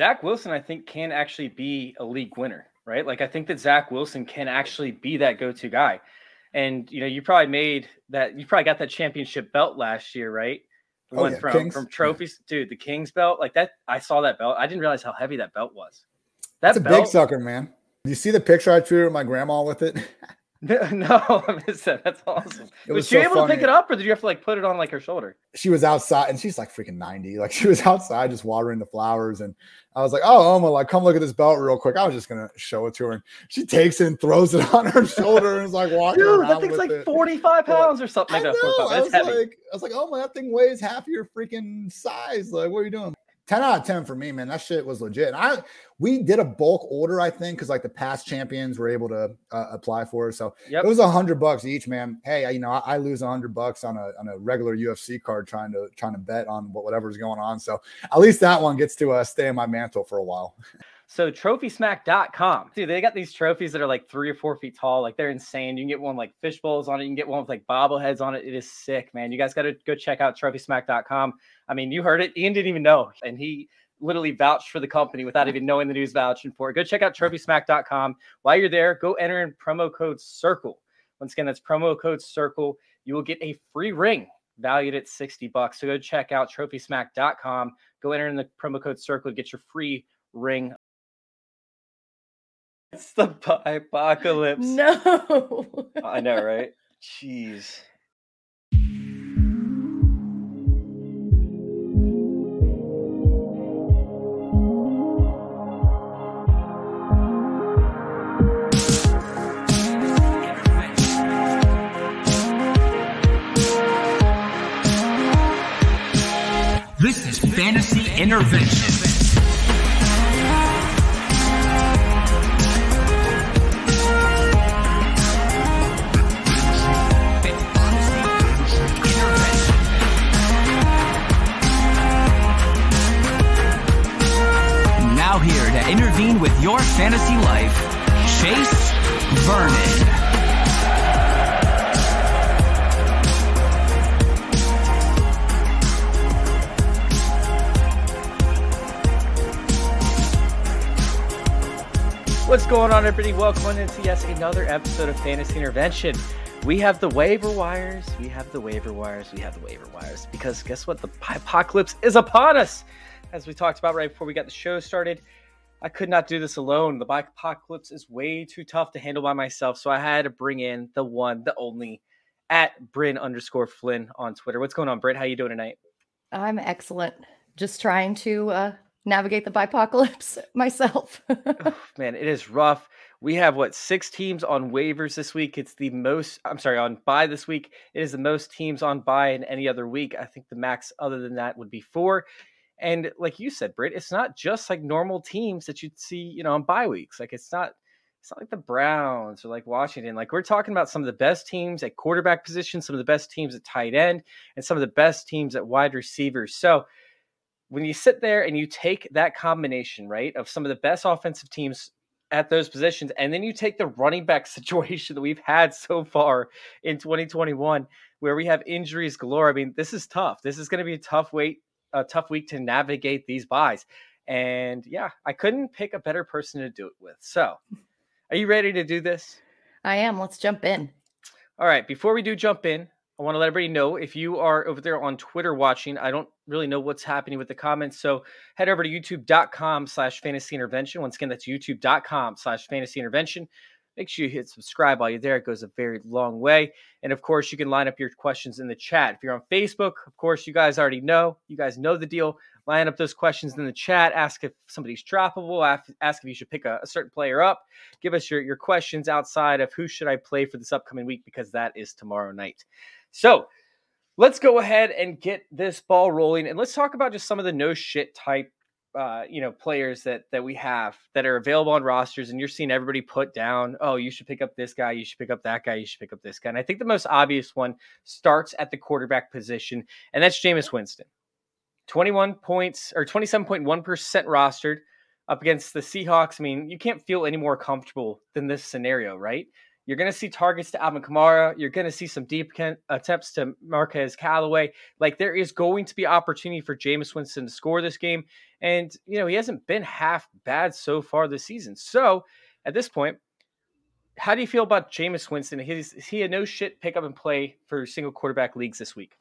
Zach Wilson, I think, can actually be a league winner, right? Like I think that Zach Wilson can actually be that go-to guy. And you know, you probably made that. You probably got that championship belt last year, right? Oh, yeah, from Kings. from trophies, dude. The Kings belt, like that. I saw that belt. I didn't realize how heavy that belt was. That That's a belt, big sucker, man. You see the picture I of my grandma with it? No, I missed that. That's awesome. It was was she so able to pick it up, or did you have to like put it on like her shoulder? she was outside and she's like freaking 90. Like she was outside just watering the flowers. And I was like, Oh, Oma, like come look at this belt real quick. I was just gonna show it to her. And she takes it and throws it on her shoulder and is like walking Dude, that thing's like 45 pounds or something. I know. not 45. I was heavy. like, I was like, oh my, that thing weighs half your freaking size. Like, what are you doing? 10 out of 10 for me, man. That shit was legit. And I we did a bulk order, I think, because like the past champions were able to uh, apply for it. So Yep. it was a hundred bucks each, man. Hey, I, you know, I, I lose a hundred bucks on a on a regular UFC card trying to trying to bet on what whatever's going on. So at least that one gets to uh, stay in my mantle for a while. So trophysmack.com. Dude, they got these trophies that are like three or four feet tall. Like they're insane. You can get one like fish bowls on it. You can get one with like bobbleheads on it. It is sick, man. You guys got to go check out trophysmack.com. I mean, you heard it. Ian didn't even know. And he literally vouched for the company without even knowing the news vouching for it. Go check out trophysmack.com. While you're there, go enter in promo code CIRCLE. Once again, that's promo code CIRCLE. You will get a free ring valued at 60 bucks. So go check out trophysmack.com. Go enter in the promo code CIRCLE to get your free ring it's the apocalypse. No. I know, right? Jeez. Intervention. Now here to intervene with your fantasy life, Chase Vernon. What's going on, everybody? Welcome into yes another episode of Fantasy Intervention. We have the waiver wires. We have the waiver wires. We have the waiver wires because guess what? The apocalypse is upon us. As we talked about right before we got the show started, I could not do this alone. The apocalypse is way too tough to handle by myself, so I had to bring in the one, the only, at Britt underscore Flinn on Twitter. What's going on, Britt? How are you doing tonight? I'm excellent. Just trying to uh, navigate the bipocalypse myself. Oh, man, it is rough. We have what six teams on waivers this week. It's the most. I'm sorry, on buy this week. It is the most teams on buy in any other week. I think the max other than that would be four. And like you said, Britt, it's not just like normal teams that you'd see, you know, on bye weeks. Like it's not. It's not like the Browns or like Washington. Like we're talking about some of the best teams at quarterback position, some of the best teams at tight end, and some of the best teams at wide receivers. So when you sit there and you take that combination, right, of some of the best offensive teams at those positions, and then you take the running back situation that we've had so far in 2021, where we have injuries galore. I mean, this is tough. This is going to be a tough wait, a tough week to navigate these buys. And yeah, I couldn't pick a better person to do it with. So, are you ready to do this? I am. Let's jump in. All right, before we do jump in, I want to let everybody know if you are over there on Twitter watching, I don't really know what's happening with the comments. So head over to youtube.com slash fantasy intervention. Once again, that's youtube.com slash fantasy intervention. Make sure you hit subscribe while you're there. It goes a very long way. And of course, you can line up your questions in the chat. If you're on Facebook, of course, you guys already know. You guys know the deal. Line up those questions in the chat. Ask if somebody's droppable. Ask, if you should pick a, a certain player up. Give us your, your questions outside of who should I play for this upcoming week because that is tomorrow night. So let's go ahead and get this ball rolling and let's talk about just some of the no shit type uh, you know players that that we have that are available on rosters and you're seeing everybody put down oh you should pick up this guy you should pick up that guy you should pick up this guy and i think the most obvious one starts at the quarterback position and that's Jameis Winston. 21 points or 27.1% rostered up against the Seahawks. I mean you can't feel any more comfortable than this scenario right You're going to see targets to Alvin Kamara. You're going to see some deep attempts to Marquez Callaway. Like there is going to be opportunity for Jameis Winston to score this game. And, you know, he hasn't been half bad so far this season. So at this point, how do you feel about Jameis Winston? Is, he a no shit pick up and play for single quarterback leagues this week?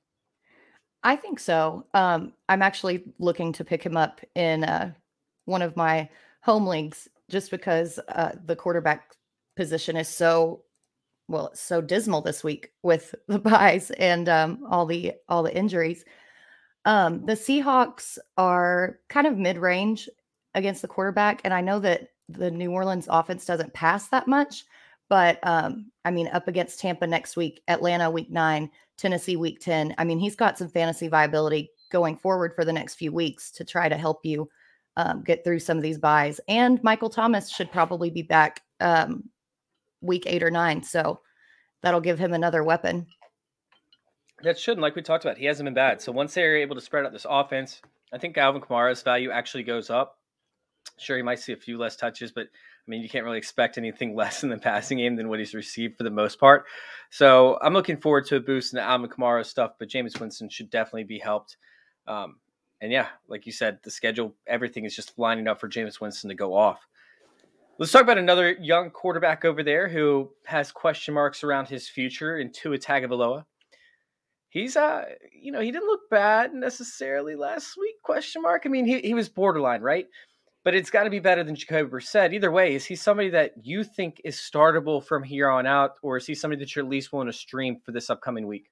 I think so. Um, I'm actually looking to pick him up in uh, one of my home leagues just because uh, the quarterback position is so well it's so dismal this week with the buys and um, all the all the injuries. Um, the Seahawks are kind of mid range against the quarterback, and I know that the New Orleans offense doesn't pass that much, but um, I mean, up against Tampa next week, Atlanta week nine, Tennessee week 10. I mean, he's got some fantasy viability going forward for the next few weeks to try to help you um, get through some of these buys. And Michael Thomas should probably be back um, week eight or nine. So that'll give him another weapon. That shouldn't, like we talked about, he hasn't been bad. So once they're able to spread out this offense, I think Alvin Kamara's value actually goes up. Sure, he might see a few less touches, but I mean, you can't really expect anything less in the passing game than what he's received for the most part. So I'm looking forward to a boost in the Alvin Kamara stuff, but Jameis Winston should definitely be helped. Um, and yeah, like you said, the schedule, everything is just lining up for Jameis Winston to go off. Let's talk about another young quarterback over there who has question marks around his future in Tua Tagovailoa. He's uh, you know, he didn't look bad necessarily last week. Question mark. I mean, he he was borderline, right? But it's got to be better than Jacoby Brissett. Either way, is he somebody that you think is startable from here on out, or is he somebody that you're at least willing to stream for this upcoming week?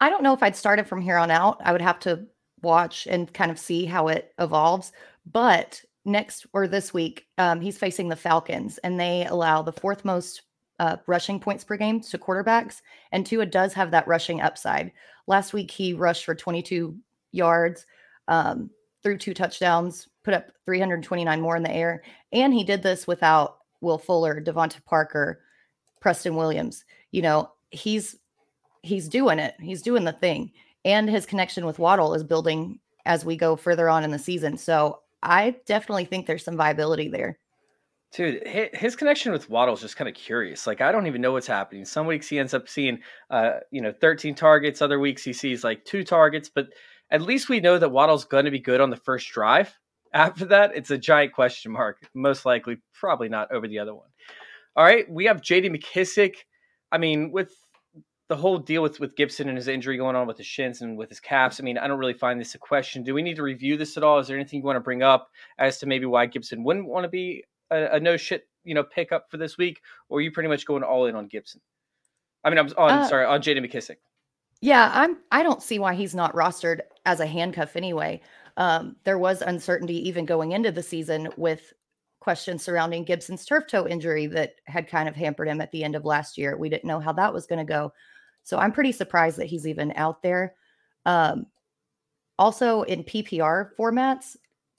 I don't know if I'd start it from here on out. I would have to watch and kind of see how it evolves. But next or this week, um, he's facing the Falcons, and they allow the fourth most uh, rushing points per game to quarterbacks. And Tua does have that rushing upside. Last week, he rushed for 22 yards, um, threw two touchdowns, put up 329 more in the air. And he did this without Will Fuller, DeVante Parker, Preston Williams. You know, he's he's doing it. He's doing the thing. And his connection with Waddle is building as we go further on in the season. So I definitely think there's some viability there. Dude, his connection with Waddle is just kind of curious. Like, I don't even know what's happening. Some weeks he ends up seeing, uh, you know, 13 targets. Other weeks he sees like two targets. But at least we know that Waddle's going to be good on the first drive. After that, it's a giant question mark. Most likely, probably not over the other one. All right, we have J.D. McKissic. I mean, with the whole deal with with Gibson and his injury going on with his shins and with his caps. I mean, I don't really find this a question. Do we need to review this at all? Is there anything you want to bring up as to maybe why Gibson wouldn't want to be a, a no shit you know pickup for this week, or are you pretty much going all in on Gibson? I mean, I'm on uh, sorry on Jaden McKissic. Yeah, I'm. I don't see why he's not rostered as a handcuff anyway. Um, there was uncertainty even going into the season with questions surrounding Gibson's turf toe injury that had kind of hampered him at the end of last year. We didn't know how that was going to go. So I'm pretty surprised that he's even out there. Um, also in PPR formats,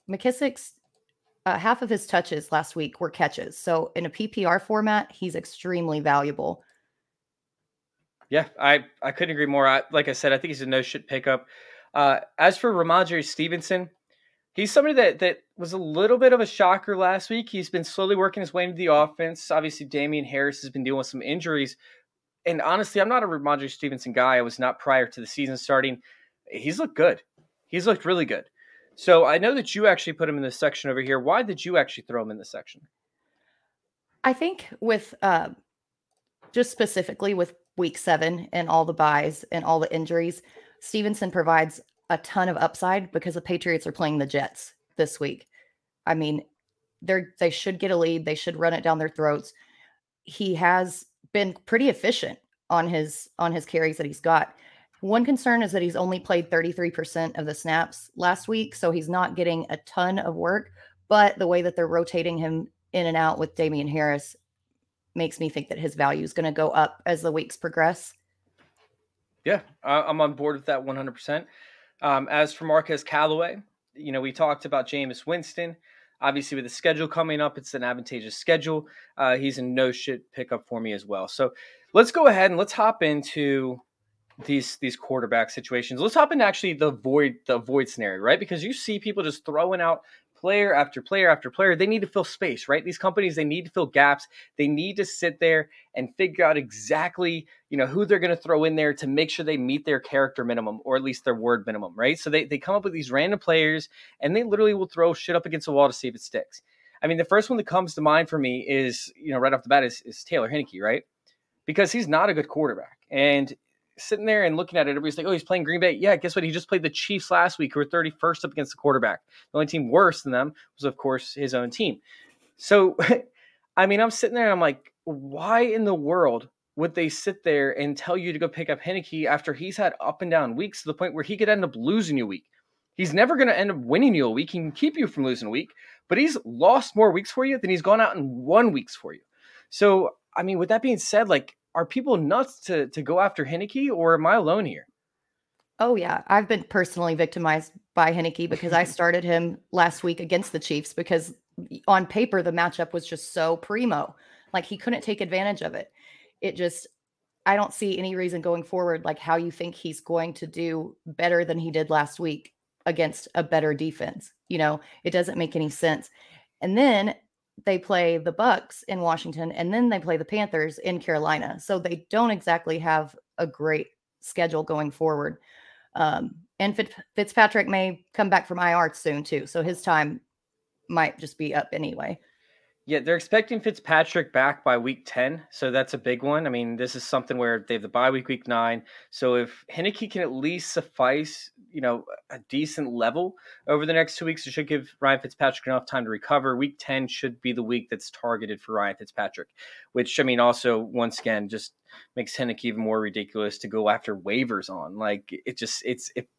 McKissic's uh, half of his touches last week were catches. So in a PPR format, he's extremely valuable. Yeah, I, I couldn't agree more. I, like I said, I think he's a no shit pickup. Uh, as for Rhamondre Stevenson, he's somebody that that was a little bit of a shocker last week. He's been slowly working his way into the offense. Obviously, Damien Harris has been dealing with some injuries, and honestly, I'm not a Rhamondre Stevenson guy. I was not prior to the season starting. He's looked good. He's looked really good. So I know that you actually put him in this section over here. Why did you actually throw him in this section? I think with uh, just specifically with week seven and all the buys and all the injuries, Stevenson provides a ton of upside because the Patriots are playing the Jets this week. I mean, they're they should get a lead. They should run it down their throats. He has been pretty efficient on his on his carries that he's got. One concern is that he's only played 33% of the snaps last week, so he's not getting a ton of work, but the way that they're rotating him in and out with Damien Harris makes me think that his value is going to go up as the weeks progress. Yeah, I'm on board with that 100%. Um, as for Marquez Callaway, you know, we talked about Jameis Winston. Obviously, with the schedule coming up, it's an advantageous schedule. Uh, he's a no shit pickup for me as well. So let's go ahead and let's hop into these these quarterback situations. Let's hop into actually the void the void scenario, right? Because you see people just throwing out player after player after player, they need to fill space, right? These companies, they need to fill gaps. They need to sit there and figure out exactly, you know, who they're going to throw in there to make sure they meet their character minimum or at least their word minimum, right? So they, they come up with these random players and they literally will throw shit up against the wall to see if it sticks. I mean, the first one that comes to mind for me is, you know, right off the bat is, is Taylor Heinicke, right? Because he's not a good quarterback. And sitting there and looking at it, everybody's like, oh, he's playing Green Bay. Yeah, guess what? He just played the Chiefs last week, who were 31st up against the quarterback. The only team worse than them was, of course, his own team. So, I mean, I'm sitting there and I'm like, why in the world would they sit there and tell you to go pick up Heinicke after he's had up and down weeks to the point where he could end up losing you a week? He's never going to end up winning you a week. He can keep you from losing a week, but he's lost more weeks for you than he's gone out and won weeks for you. So, I mean, with that being said, like are people nuts to to go after Heinicke, or am I alone here? Oh yeah, I've been personally victimized by Heinicke because I started him last week against the Chiefs because on paper the matchup was just so primo. Like he couldn't take advantage of it. It just I don't see any reason going forward like how you think he's going to do better than he did last week against a better defense. You know, it doesn't make any sense. And then they play the Bucs in Washington and then they play the Panthers in Carolina. So they don't exactly have a great schedule going forward. Um, and Fitzpatrick may come back from IR soon too. So his time might just be up anyway. Yeah, they're expecting Fitzpatrick back by week 10. So that's a big one. I mean, this is something where they have the bye week, week nine. So if Heinicke can at least suffice, you know, a decent level over the next two weeks, it should give Ryan Fitzpatrick enough time to recover. Week 10 should be the week that's targeted for Ryan Fitzpatrick, which, I mean, also, once again, just makes Heinicke even more ridiculous to go after waivers on. Like, it just, it's, it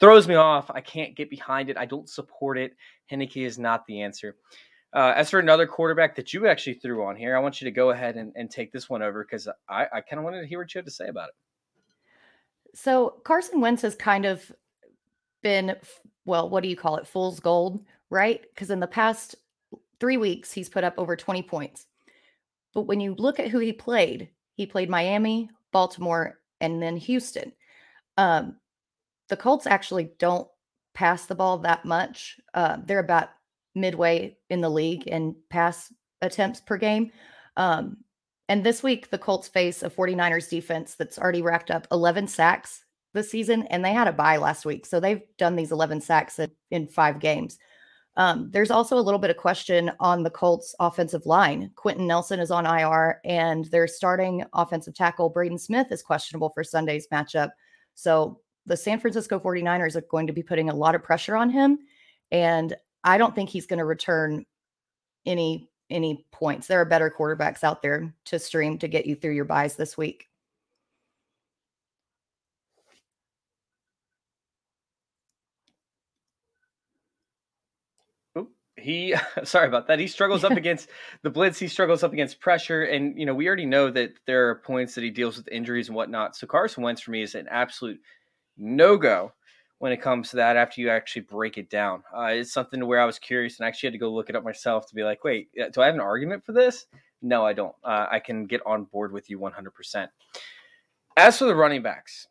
throws me off. I can't get behind it. I don't support it. Heinicke is not the answer. Uh, as for another quarterback that you actually threw on here, I want you to go ahead and, and take this one over because I, I kind of wanted to hear what you had to say about it. So Carson Wentz has kind of been, well, what do you call it? Fool's gold, right? Because in the past three weeks, he's put up over 20 points. But when you look at who he played, he played Miami, Baltimore, and then Houston. Um, the Colts actually don't pass the ball that much. Uh, they're about midway in the league in pass attempts per game. Um, and this week, the Colts face a 49ers defense that's already racked up 11 sacks this season, and they had a bye last week. So they've done these 11 sacks in, in five games. Um, there's also a little bit of question on the Colts offensive line. Quenton Nelson is on IR, and their starting offensive tackle, Braden Smith, is questionable for Sunday's matchup. So the San Francisco 49ers are going to be putting a lot of pressure on him. And I don't think he's going to return any any points. There are better quarterbacks out there to stream to get you through your buys this week. He sorry about that he struggles up against the blitz he struggles up against pressure and you know we already know that there are points that he deals with injuries and whatnot so carson wentz for me is an absolute no-go when it comes to that after you actually break it down. Uh, it's something to where I was curious and actually had to go look it up myself to be like, wait, do I have an argument for this? No, I don't. Uh, I can get on board with you 100%. As for the running backs,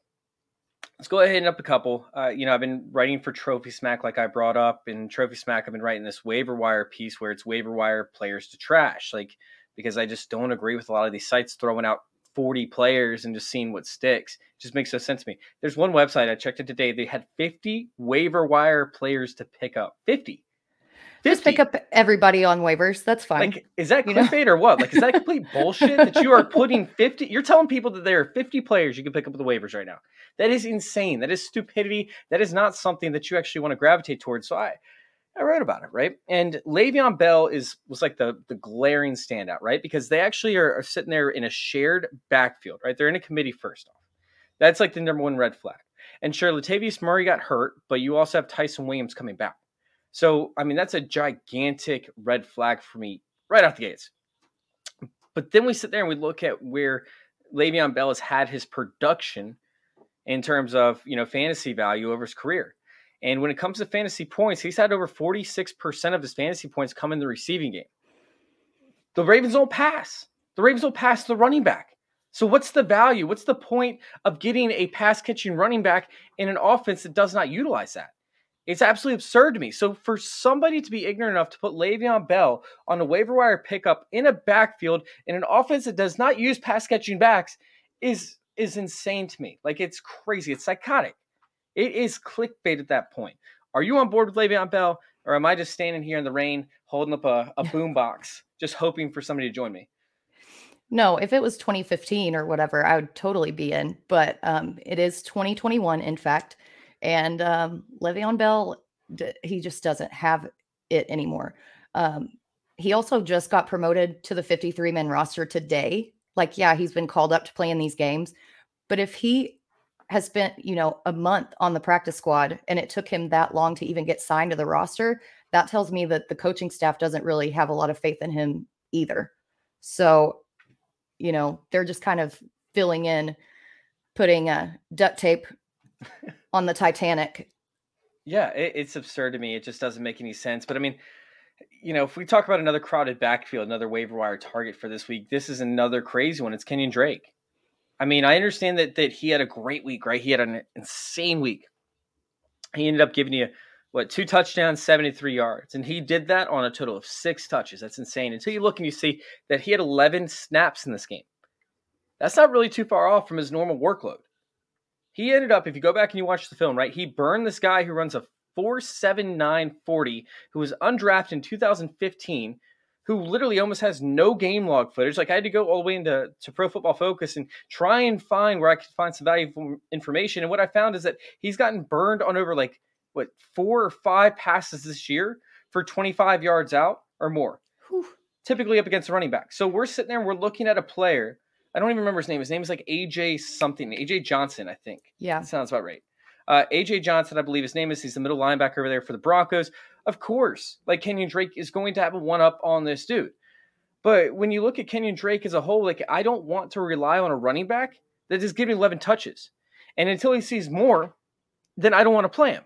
let's go ahead and up a couple. Uh, you know, I've been writing for Trophy Smack, like I brought up. In Trophy Smack, I've been writing this waiver wire piece where it's waiver wire players to trash. Like, because I just don't agree with a lot of these sites throwing out 40 players and just seeing what sticks. It just makes no sense to me. There's one website I checked it today. They had 50 waiver wire players to pick up. 50. 50. Just pick up everybody on waivers. That's fine. Like, is that clickbait or what? Like, is that complete bullshit that you are putting 50? You're telling people that there are 50 players you can pick up with the waivers right now. That is insane. That is stupidity. That is not something that you actually want to gravitate towards. So I, I wrote about it, right? And Le'Veon Bell is was like the the glaring standout, right? Because they actually are, are, sitting there in a shared backfield, right? They're in a committee first off. That's like the number one red flag. And sure, Latavius Murray got hurt, but you also have Ty'Son Williams coming back. So, I mean, that's a gigantic red flag for me right out the gates. But then we sit there and we look at where Le'Veon Bell has had his production in terms of, you know, fantasy value over his career. And when it comes to fantasy points, he's had over 46% of his fantasy points come in the receiving game. The Ravens don't pass. The Ravens don't pass the running back. So what's the value? What's the point of getting a pass catching running back in an offense that does not utilize that? It's absolutely absurd to me. So for somebody to be ignorant enough to put Le'Veon Bell on a waiver wire pickup in a backfield in an offense that does not use pass catching backs is is insane to me. Like it's crazy. It's psychotic. It is clickbait at that point. Are you on board with Le'Veon Bell, or am I just standing here in the rain holding up a, a boom box, just hoping for somebody to join me? No, if it was 2015 or whatever, I would totally be in. But um, it is 2021, in fact, and um, Le'Veon Bell, he just doesn't have it anymore. Um, he also just got promoted to the 53 man roster today. Like, yeah, he's been called up to play in these games, but if he has spent, you know, a month on the practice squad and it took him that long to even get signed to the roster, that tells me that the coaching staff doesn't really have a lot of faith in him either. So you know, they're just kind of filling in, putting a duct tape on the Titanic. Yeah, it, it's absurd to me. It just doesn't make any sense. But I mean, you know, if we talk about another crowded backfield, another waiver wire target for this week, this is another crazy one. It's Kenyon Drake. I mean, I understand that that he had a great week, right? He had an insane week. He ended up giving you what two touchdowns, 73 yards. And he did that on a total of six touches. That's insane. Until you look and you see that he had 11 snaps in this game. That's not really too far off from his normal workload. He ended up, if you go back and you watch the film, right, he burned this guy who runs a 47940, who was undrafted in 2015, who literally almost has no game log footage. Like I had to go all the way into to Pro Football Focus and try and find where I could find some valuable information. And what I found is that he's gotten burned on over like what four or five passes this year for 25 yards out or more. Whew. Typically up against running back. So we're sitting there and we're looking at a player. I don't even remember his name. His name is like AJ something. AJ Johnson, I think. Yeah. That sounds about right. Uh, AJ Johnson, I believe his name is. He's the middle linebacker over there for the Broncos. Of course, like Kenyon Drake is going to have a one up on this dude. But when you look at Kenyon Drake as a whole, like I don't want to rely on a running back that that is giving 11 touches. And until he sees more, then I don't want to play him.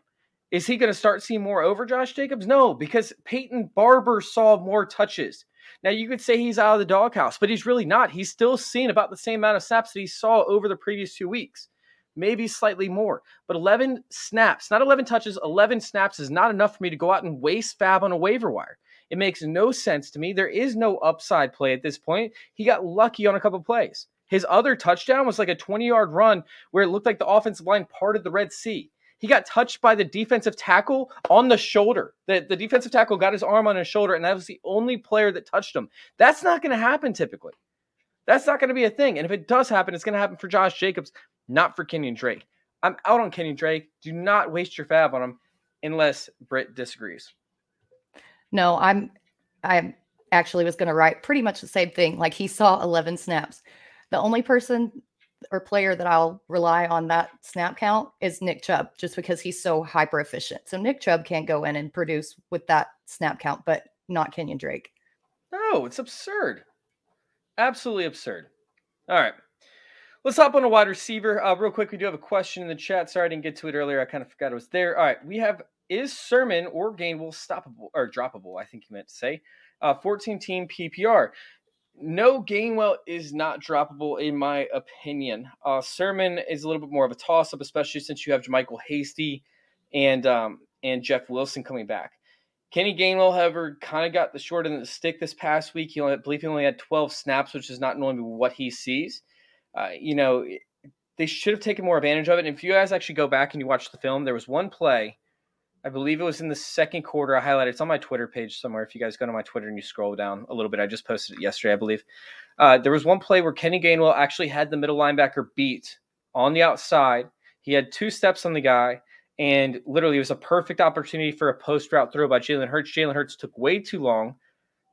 Is he going to start seeing more over Josh Jacobs? No, because Peyton Barber saw more touches. Now you could say he's out of the doghouse, but he's really not. He's still seen about the same amount of snaps that he saw over the previous two weeks, maybe slightly more. But 11 snaps, not 11 touches, 11 snaps is not enough for me to go out and waste FAAB on a waiver wire. It makes no sense to me. There is no upside play at this point. He got lucky on a couple plays. His other touchdown was like a 20 yard run where it looked like the offensive line parted the Red Sea. He got touched by the defensive tackle on the shoulder. The, the defensive tackle got his arm on his shoulder, and that was the only player that touched him. That's not going to happen typically. That's not going to be a thing. And if it does happen, it's going to happen for Josh Jacobs, not for Kenyon Drake. I'm out on Kenyon Drake. Do not waste your FAAB on him unless Britt disagrees. No, I'm I actually was going to write pretty much the same thing. Like he saw 11 snaps. The only person or player that I'll rely on that snap count is Nick Chubb, just because he's so hyper efficient. So Nick Chubb can't go in and produce with that snap count, but not Kenyon Drake. No, it's absurd. Absolutely absurd. All right. Let's hop on a wide receiver. Uh, real quick, we do have a question in the chat. Sorry I didn't get to it earlier. I kind of forgot it was there. All right. We have is Sermon or Gainwell stoppable or droppable? I think you meant to say. Uh, 14 team PPR no Gainwell is not droppable in my opinion. Uh, Sermon is a little bit more of a toss up, especially since you have JaMycal Hasty and um, and Jeff Wilson coming back. Kenny Gainwell, however, kind of got the short end of the stick this past week. He only, I believe he only had 12 snaps, which is not normally what he sees. Uh, you know, they should have taken more advantage of it. And if you guys actually go back and you watch the film, there was one play I believe it was in the second quarter. I highlighted it's on my Twitter page somewhere. If you guys go to my Twitter and you scroll down a little bit, I just posted it yesterday, I believe. Uh, there was one play where Kenny Gainwell actually had the middle linebacker beat on the outside. He had two steps on the guy, and literally it was a perfect opportunity for a post route throw by Jalen Hurts. Jalen Hurts took way too long,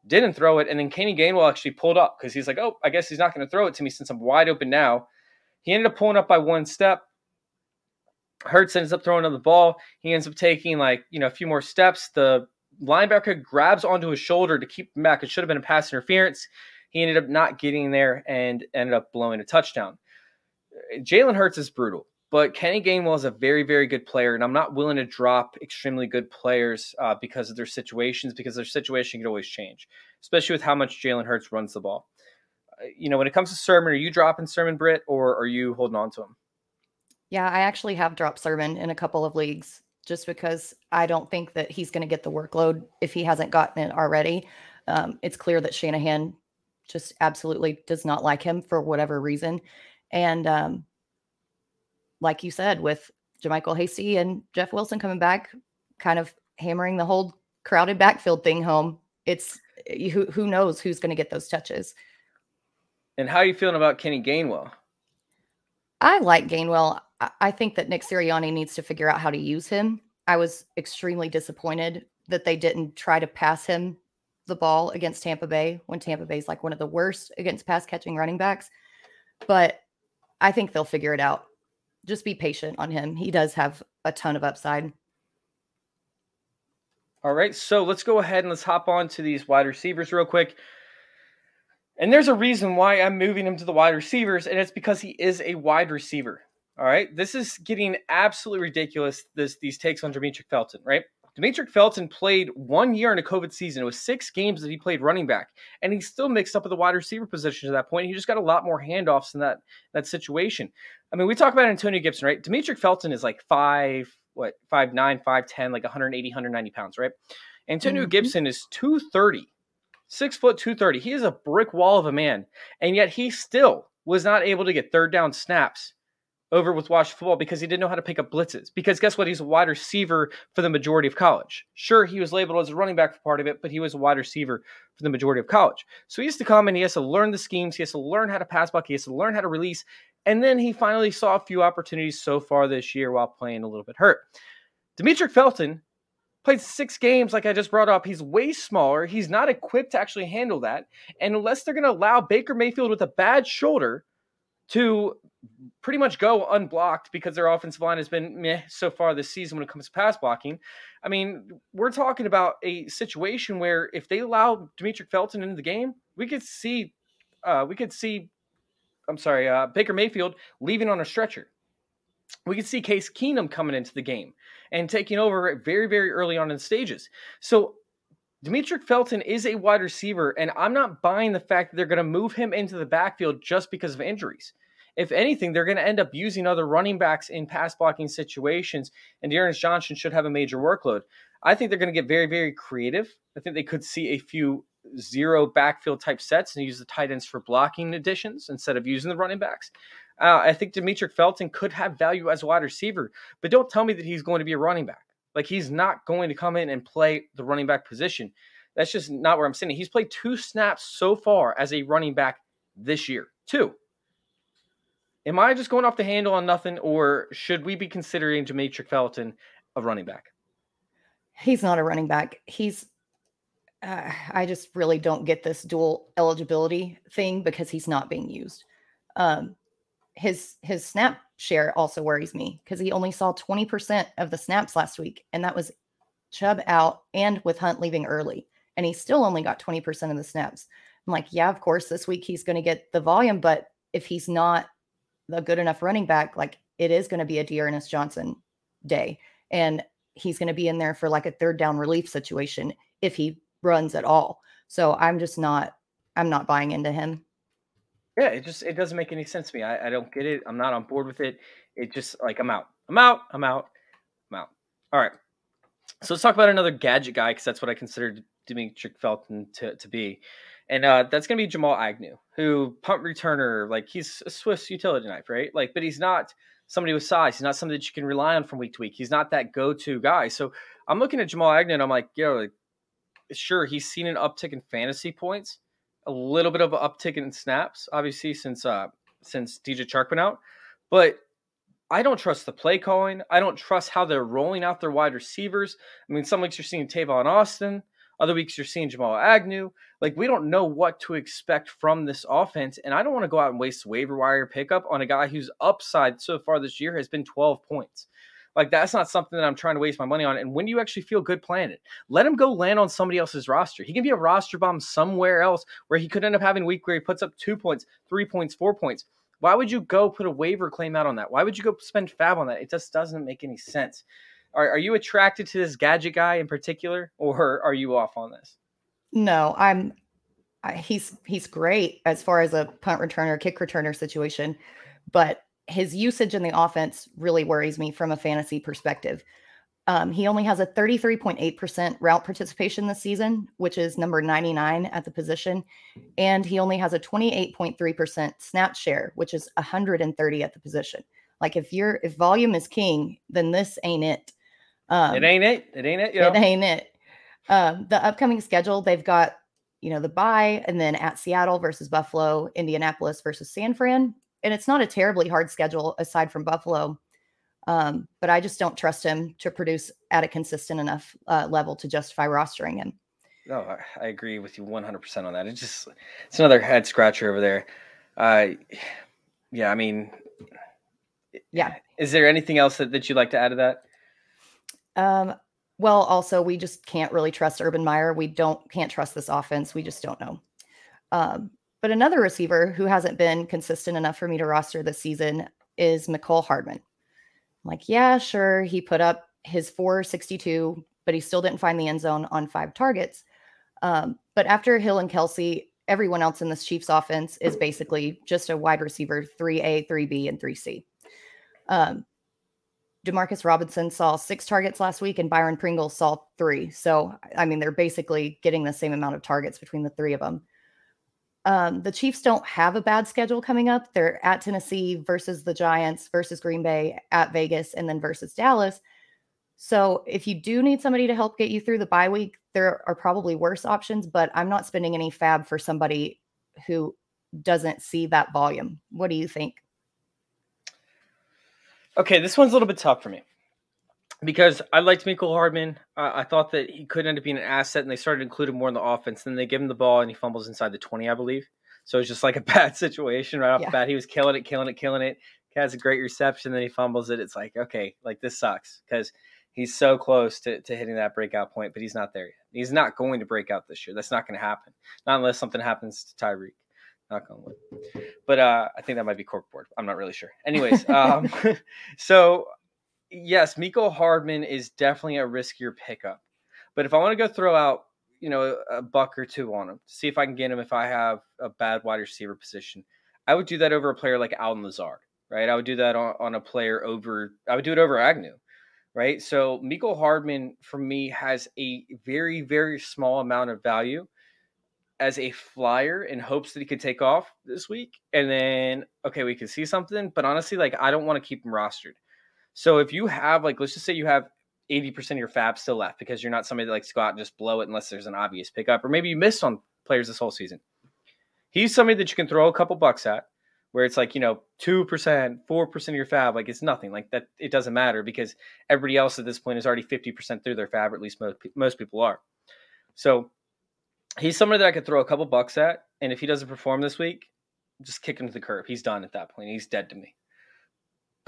didn't throw it, and then Kenny Gainwell actually pulled up because he's like, "Oh, I guess he's not going to throw it to me since I'm wide open now." He ended up pulling up by one step Hurts ends up throwing on the ball. He ends up taking like, you know, a few more steps. The linebacker grabs onto his shoulder to keep him back. It should have been a pass interference. He ended up not getting there and ended up blowing a touchdown. Jalen Hurts is brutal, but Kenny Gainwell is a very, very good player, and I'm not willing to drop extremely good players uh, because of their situations, because their situation could always change, especially with how much Jalen Hurts runs the ball. Uh, you know, when it comes to Sermon, are you dropping Sermon Britt, or are you holding on to him? Yeah, I actually have dropped Sermon in a couple of leagues just because I don't think that he's going to get the workload if he hasn't gotten it already. Um, it's clear that Shanahan just absolutely does not like him for whatever reason. And um, like you said, with JaMycal Hasty and Jeff Wilson coming back, kind of hammering the whole crowded backfield thing home, it's who, who knows who's going to get those touches. And how are you feeling about Kenny Gainwell? I like Gainwell. I think that Nick Sirianni needs to figure out how to use him. I was extremely disappointed that they didn't try to pass him the ball against Tampa Bay when Tampa Bay is like one of the worst against pass catching running backs. But I think they'll figure it out. Just be patient on him. He does have a ton of upside. All right. So let's go ahead and let's hop on to these wide receivers real quick. And there's a reason why I'm moving him to the wide receivers, and it's because he is a wide receiver. All right. This is getting absolutely ridiculous. This these takes on Demetric Felton, right? Demetric Felton played one year in a COVID season. It was six games that he played running back, and he still mixed up with the wide receiver position to that point. He just got a lot more handoffs in that that situation. I mean, we talk about Antonio Gibson, right? Demetric Felton is like five, what, five nine, five ten, like 180, 190 pounds, right? Antonio mm-hmm. Gibson is 230, six foot 230. He is a brick wall of a man, and yet he still was not able to get third down snaps over with Wash football because he didn't know how to pick up blitzes. Because guess what? He's a wide receiver for the majority of college. Sure, he was labeled as a running back for part of it, but he was a wide receiver for the majority of college. So he has to come and he has to learn the schemes. He has to learn how to pass block. He has to learn how to release. And then he finally saw a few opportunities so far this year while playing a little bit hurt. Demetric Felton played six games, like I just brought up. He's way smaller. He's not equipped to actually handle that. And unless they're going to allow Baker Mayfield with a bad shoulder to pretty much go unblocked because their offensive line has been meh so far this season when it comes to pass blocking. I mean, we're talking about a situation where if they allow Demetric Felton into the game, we could see, uh, we could see, I'm sorry, uh, Baker Mayfield leaving on a stretcher. We could see Case Keenum coming into the game and taking over very, very early on in stages. So Demetric Felton is a wide receiver, and I'm not buying the fact that they're going to move him into the backfield just because of injuries if anything, they're going to end up using other running backs in pass blocking situations, and D'Ernest Johnson should have a major workload. I think they're going to get very, very creative. I think they could see a few zero backfield type sets and use the tight ends for blocking additions instead of using the running backs. Uh, I think Demetric Felton could have value as a wide receiver, but don't tell me that he's going to be a running back. Like he's not going to come in and play the running back position. That's just not where I'm sitting. He's played two snaps so far as a running back this year. Two. Am I just going off the handle on nothing, or should we be considering Demetric Felton a running back? He's not a running back. He's. Uh, I just really don't get this dual eligibility thing because he's not being used. Um, his his snap share also worries me because he only saw 20% of the snaps last week, and that was Chubb out and with Hunt leaving early, and he still only got 20% of the snaps. I'm like, yeah, of course, this week he's going to get the volume, but if he's not a good enough running back, like it is going to be a D'Ernest Johnson day. And he's going to be in there for like a third down relief situation if he runs at all. So I'm just not, I'm not buying into him. Yeah, it just it doesn't make any sense to me. I, I don't get it. I'm not on board with it. It just like I'm out. I'm out. I'm out. I'm out. All right. So let's talk about another gadget guy because that's what I consider Demetric Felton to, to be and uh, that's gonna be Jamal Agnew, who punt returner, like he's a Swiss utility knife, right? Like, but he's not somebody with size. He's not somebody that you can rely on from week to week. He's not that go-to guy. So I'm looking at Jamal Agnew, and I'm like, yo, like, sure, he's seen an uptick in fantasy points, a little bit of an uptick in snaps, obviously since uh since DJ Chark went out, but I don't trust the play calling. I don't trust how they're rolling out their wide receivers. I mean, some weeks you're seeing Tavon Austin. Other weeks you're seeing Jamal Agnew. Like we don't know what to expect from this offense, and I don't want to go out and waste waiver wire pickup on a guy whose upside so far this year has been 12 points. Like that's not something that I'm trying to waste my money on. And when do you actually feel good playing it? Let him go land on somebody else's roster. He can be a roster bomb somewhere else where he could end up having a week where he puts up two points, three points, four points. Why would you go put a waiver claim out on that? Why would you go spend FAAB on that? It just doesn't make any sense. Are, are you attracted to this gadget guy in particular, or are you off on this? No, I'm. I, he's he's great as far as a punt returner, kick returner situation, but his usage in the offense really worries me from a fantasy perspective. Um, he only has a 33.8% route participation this season, which is number 99 at the position. And he only has a 28.3% snap share, which is 130 at the position. Like if you're if volume is king, then this ain't it. Um, it ain't it. It ain't it. It ain't it. Um, the upcoming schedule, they've got, you know, the bye and then at Seattle versus Buffalo, Indianapolis versus San Fran. And it's not a terribly hard schedule aside from Buffalo. Um, but I just don't trust him to produce at a consistent enough uh, level to justify rostering him. No, I agree with you 100% on that. It's just, it's another head scratcher over there. Uh, yeah, I mean, yeah. Is there anything else that, that you'd like to add to that? Um, well, also we just can't really trust Urban Meyer. We don't can't trust this offense. We just don't know. Um, but another receiver who hasn't been consistent enough for me to roster this season is Mecole Hardman. I'm like, yeah, sure, he put up his 462, but he still didn't find the end zone on five targets. Um, but after Hill and Kelsey, everyone else in this Chiefs offense is basically just a wide receiver 3A, 3B, and 3C. Um, Demarcus Robinson saw six targets last week, and Byron Pringle saw three. So, I mean, they're basically getting the same amount of targets between the three of them. Um, the Chiefs don't have a bad schedule coming up. They're at Tennessee versus the Giants versus Green Bay, at Vegas, and then versus Dallas. So, if you do need somebody to help get you through the bye week, there are probably worse options, but I'm not spending any FAAB for somebody who doesn't see that volume. What do you think? Okay, this one's a little bit tough for me because I liked Mecole Hardman. Uh, I thought that he could end up being an asset, and they started including more in the offense. Then they give him the ball, and he fumbles inside the twenty, I believe. So it's just like a bad situation right off yeah. the bat. He was killing it, killing it, killing it. He has a great reception, then he fumbles it. It's like okay, like this sucks because he's so close to, to hitting that breakout point, but he's not there yet. He's not going to break out this year. That's not going to happen, not unless something happens to Tyreek. Knock on wood. But uh, I think that might be corkboard. I'm not really sure. Anyways, um, so yes, Mecole Hardman is definitely a riskier pickup. But if I want to go throw out, you know, a buck or two on him, see if I can get him if I have a bad wide receiver position, I would do that over a player like Allen Lazard, right? I would do that on, on a player over, I would do it over Agnew, right? So Mecole Hardman for me has a very, very small amount of value as a flyer in hopes that he could take off this week. And then, okay, we can see something. But honestly, like, I don't want to keep him rostered. So if you have, like, let's just say you have 80% of your FAAB still left because you're not somebody that likes to go out and just blow it unless there's an obvious pickup, or maybe you missed on players this whole season. He's somebody that you can throw a couple bucks at where it's like, you know, 2%, 4% of your FAAB. Like, it's nothing. Like, that, it doesn't matter because everybody else at this point is already 50% through their FAAB, or at least most, most people are. So he's somebody that I could throw a couple bucks at, and if he doesn't perform this week, just kick him to the curb. He's done at that point. He's dead to me.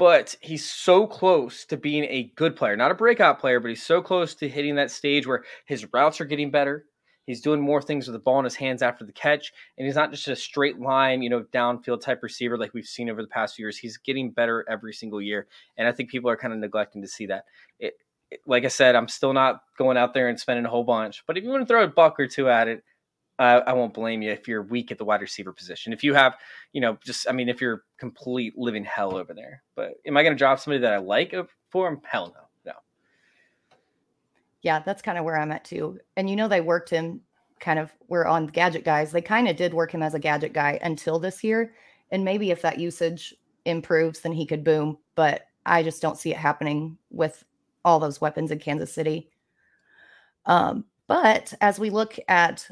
But he's so close to being a good player, not a breakout player, but he's so close to hitting that stage where his routes are getting better. He's doing more things with the ball in his hands after the catch, and he's not just a straight line, you know, downfield type receiver like we've seen over the past few years. He's getting better every single year, and I think people are kind of neglecting to see that. It, like I said, I'm still not going out there and spending a whole bunch. But if you want to throw a buck or two at it, uh, I won't blame you if you're weak at the wide receiver position. If you have, you know, just I mean, if you're complete living hell over there. But am I going to drop somebody that I like for him? Hell no, no. Yeah, that's kind of where I'm at too. And you know, they worked him kind of. We're on gadget guys. They kind of did work him as a gadget guy until this year. And maybe if that usage improves, then he could boom. But I just don't see it happening with all those weapons in Kansas City. Um, but as we look at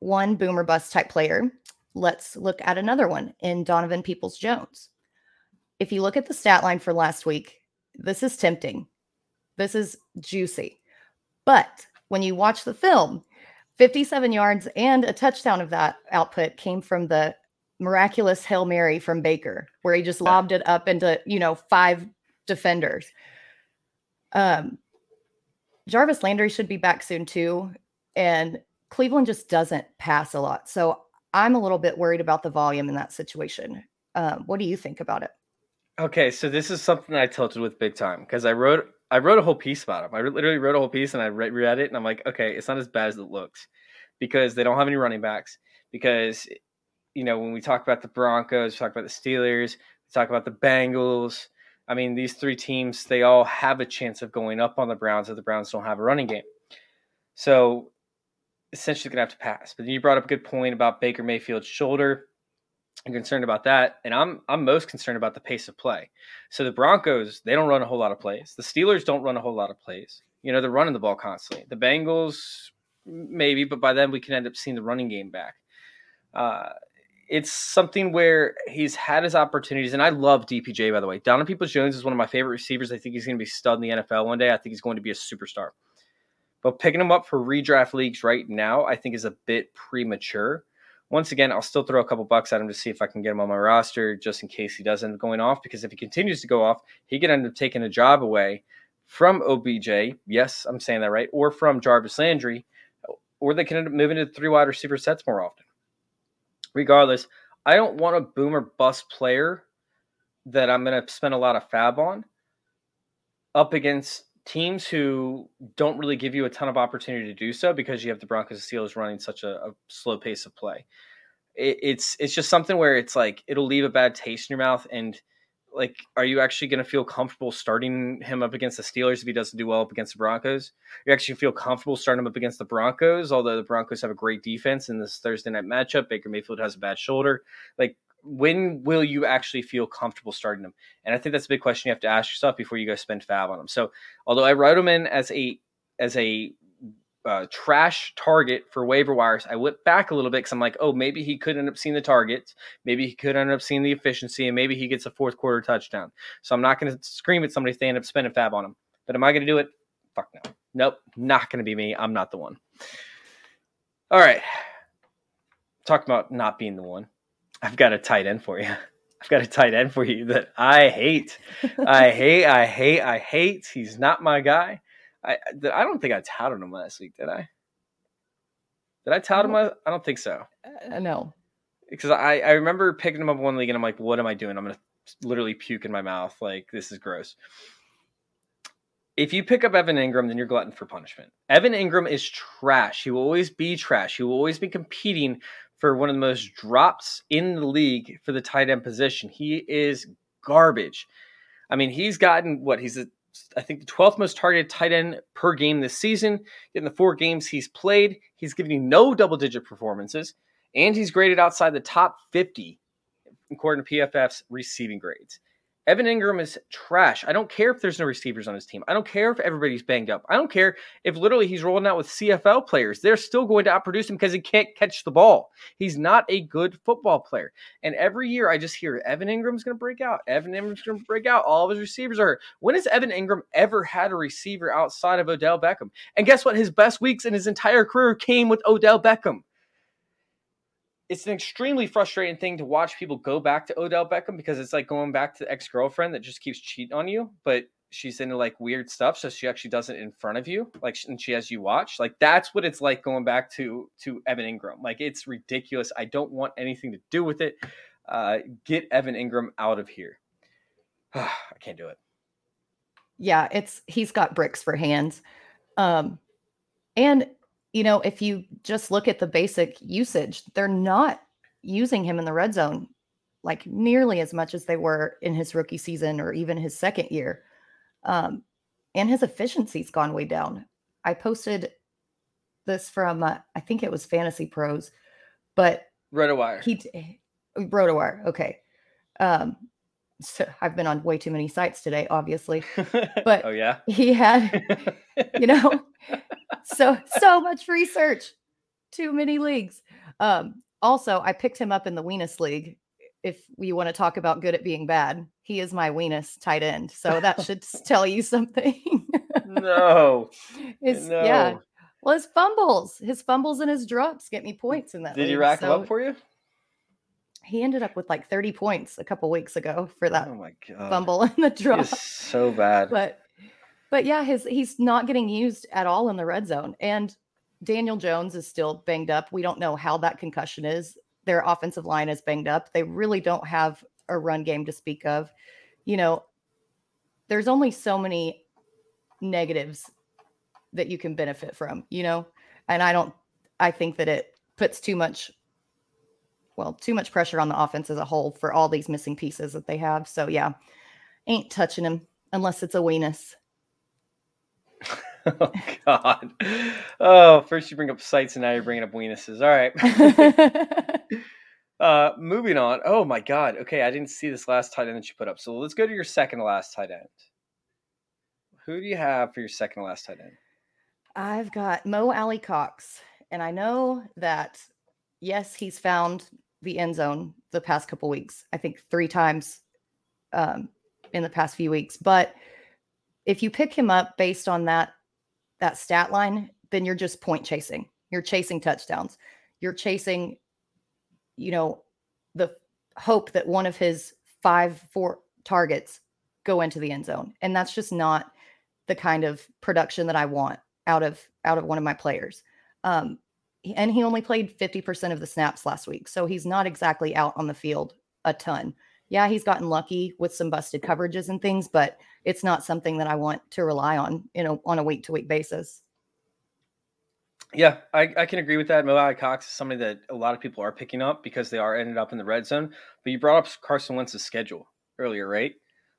one boomer bust type player, let's look at another one in Donovan Peoples Jones. If you look at the stat line for last week, this is tempting. This is juicy. But when you watch the film, 57 yards and a touchdown of that output came from the miraculous Hail Mary from Baker, where he just lobbed it up into, you know, five defenders. Um, Jarvis Landry should be back soon too. And Cleveland just doesn't pass a lot. So I'm a little bit worried about the volume in that situation. Um, what do you think about it? Okay, so this is something I tilted with big time because I wrote I wrote a whole piece about him. I literally wrote a whole piece and I read, read it and I'm like, okay, it's not as bad as it looks because they don't have any running backs. Because you know when we talk about the Broncos, we talk about the Steelers, we talk about the Bengals, I mean, these three teams, they all have a chance of going up on the Browns if the Browns don't have a running game. So essentially going to have to pass. But you brought up a good point about Baker Mayfield's shoulder. I'm concerned about that, and I'm I'm most concerned about the pace of play. So the Broncos they don't run a whole lot of plays. The Steelers don't run a whole lot of plays. You know they're running the ball constantly. The Bengals maybe, but by then we can end up seeing the running game back. Uh, it's something where he's had his opportunities, and I love DPJ by the way. Donovan Peoples Jones is one of my favorite receivers. I think he's going to be stud in the NFL one day. I think he's going to be a superstar. But picking him up for redraft leagues right now, I think is a bit premature. Once again, I'll still throw a couple bucks at him to see if I can get him on my roster just in case he does end up going off. Because if he continues to go off, he could end up taking a job away from OBJ. Yes, I'm saying that right. Or from Jarvis Landry. Or they can end up moving to three wide receiver sets more often. Regardless, I don't want a boomer bust player that I'm going to spend a lot of FAAB on up against teams who don't really give you a ton of opportunity to do so because you have the Broncos and Steelers running such a, a slow pace of play. It, it's it's just something where it's like it'll leave a bad taste in your mouth and like are you actually going to feel comfortable starting him up against the Steelers if he doesn't do well up against the Broncos? You actually feel comfortable starting him up against the Broncos, although the Broncos have a great defense in this Thursday night matchup. Baker Mayfield has a bad shoulder. Like when will you actually feel comfortable starting them? And I think that's a big question you have to ask yourself before you go spend FAAB on them. So, although I wrote them in as a as a uh, trash target for waiver wires, I went back a little bit because I'm like, oh, maybe he could end up seeing the targets, maybe he could end up seeing the efficiency, and maybe he gets a fourth quarter touchdown. So I'm not going to scream at somebody if they end up spending FAAB on him. But am I going to do it? Fuck no. Nope, not going to be me. I'm not the one. All right. Talking about not being the one. I've got a tight end for you. I've got a tight end for you that I hate. I hate, I hate, I hate. He's not my guy. I I don't think I touted him last week, did I? Did I tout him? I don't think so. Uh, no. Because I, I remember picking him up one league and I'm like, what am I doing? I'm going to literally puke in my mouth. Like, this is gross. If you pick up Evan Engram, then you're glutton for punishment. Evan Engram is trash. He will always be trash. He will always be competing for one of the most drops in the league for the tight end position. He is garbage. I mean, he's gotten what he's a, I think the 12th most targeted tight end per game this season. In the four games he's played, he's given you no double digit performances, and he's graded outside the top 50 according to PFF's receiving grades. Evan Engram is trash. I don't care if there's no receivers on his team. I don't care if everybody's banged up. I don't care if literally he's rolling out with CFL players. They're still going to outproduce him because he can't catch the ball. He's not a good football player. And every year I just hear Evan Engram's going to break out. Evan Engram's going to break out. All of his receivers are. When has Evan Engram ever had a receiver outside of Odell Beckham? And guess what? His best weeks in his entire career came with Odell Beckham it's an extremely frustrating thing to watch people go back to Odell Beckham because it's like going back to the ex girlfriend that just keeps cheating on you, but she's into like weird stuff, so she actually does it in front of you, like and she has you watch. Like that's what it's like going back to to Evan Engram. Like it's ridiculous. I don't want anything to do with it. Uh, get Evan Engram out of here. I can't do it. Yeah, it's he's got bricks for hands. Um, and you know, if you just look at the basic usage, they're not using him in the red zone like nearly as much as they were in his rookie season or even his second year. Um, and his efficiency's gone way down. I posted this from, uh, I think it was Fantasy Pros, but RotoWire. He RotoWire. Okay. Um, so I've been on way too many sites today, obviously. But oh yeah, he had, you know, so so much research, too many leagues. Um, also, I picked him up in the Weenus League. If we want to talk about good at being bad, he is my Weenus tight end. So that should tell you something. no. His, no. Yeah. Well, his fumbles, his fumbles and his drops get me points in that. Did league, he rack so them up for you? He ended up with like 30 points a couple weeks ago for that oh my God. fumble and the drop. so bad. But but yeah, his he's not getting used at all in the red zone. And Daniel Jones is still banged up. We don't know how that concussion is. Their offensive line is banged up. They really don't have a run game to speak of. You know, there's only so many negatives that you can benefit from, you know? And I don't I think that it puts too much well, too much pressure on the offense as a whole for all these missing pieces that they have. So yeah, Ain't touching him unless it's a weenus. oh God. Oh, first you bring up sites and now you're bringing up weenuses. All right. uh, moving on. Oh my God. Okay, I didn't see this last tight end that you put up. So let's go to your second to last tight end. Who do you have for your second to last tight end? I've got Mo Alie-Cox, and I know that yes, he's found the end zone the past couple weeks. I think three times um, in the past few weeks. But if you pick him up based on that that stat line, then you're just point chasing. You're chasing touchdowns. You're chasing, you know, the hope that one of his five, four targets go into the end zone. And that's just not the kind of production that I want out of out of one of my players. Um, and he only played 50% of the snaps last week. So he's not exactly out on the field a ton. Yeah, he's gotten lucky with some busted coverages and things, but it's not something that I want to rely on, you know, on a week to week basis. Yeah, I, I can agree with that. Mo Cox is somebody that a lot of people are picking up because they are ended up in the red zone. But you brought up Carson Wentz's schedule earlier, right?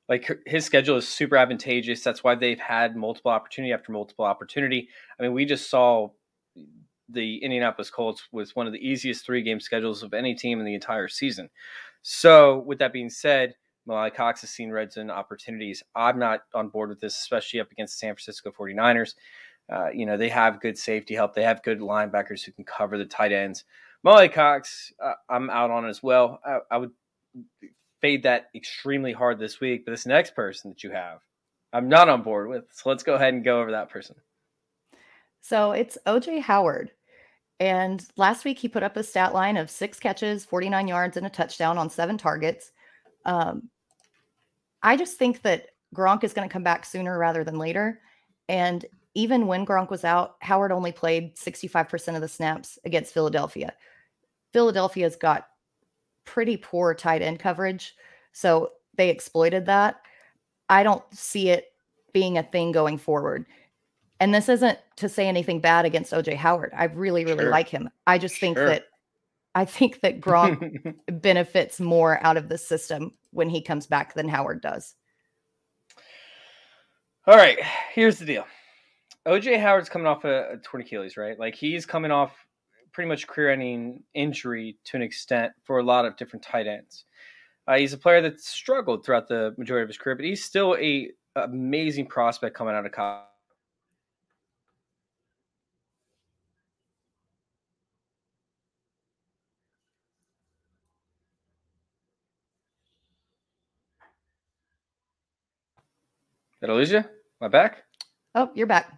Like his schedule is super advantageous. That's why they've had multiple opportunity after multiple opportunity. I mean, we just saw the Indianapolis Colts was one of the easiest three game schedules of any team in the entire season. So, with that being said, Mo Alie-Cox has seen red zone opportunities. I'm not on board with this, especially up against the San Francisco 49ers. Uh, you know, they have good safety help, they have good linebackers who can cover the tight ends. Mo Alie-Cox, uh, I'm out on as well. I, I would fade that extremely hard this week, but this next person that you have, I'm not on board with. So let's go ahead and go over that person. So it's OJ Howard. And last week he put up a stat line of six catches, 49 yards, and a touchdown on seven targets. Um, I just think that Gronk is going to come back sooner rather than later. And even when Gronk was out, Howard only played 65% of the snaps against Philadelphia. Philadelphia's got pretty poor tight end coverage. So they exploited that. I don't see it being a thing going forward. And this isn't to say anything bad against OJ Howard. I really, really sure. like him. I just think sure. that I think that Gronk benefits more out of the system when he comes back than Howard does. All right, here's the deal. OJ Howard's coming off a, a torn Achilles, right? Like he's coming off pretty much career-ending injury to an extent for a lot of different tight ends. Uh, he's a player that struggled throughout the majority of his career, but he's still a amazing prospect coming out of college. Did I lose you? Am I back? Oh, you're back.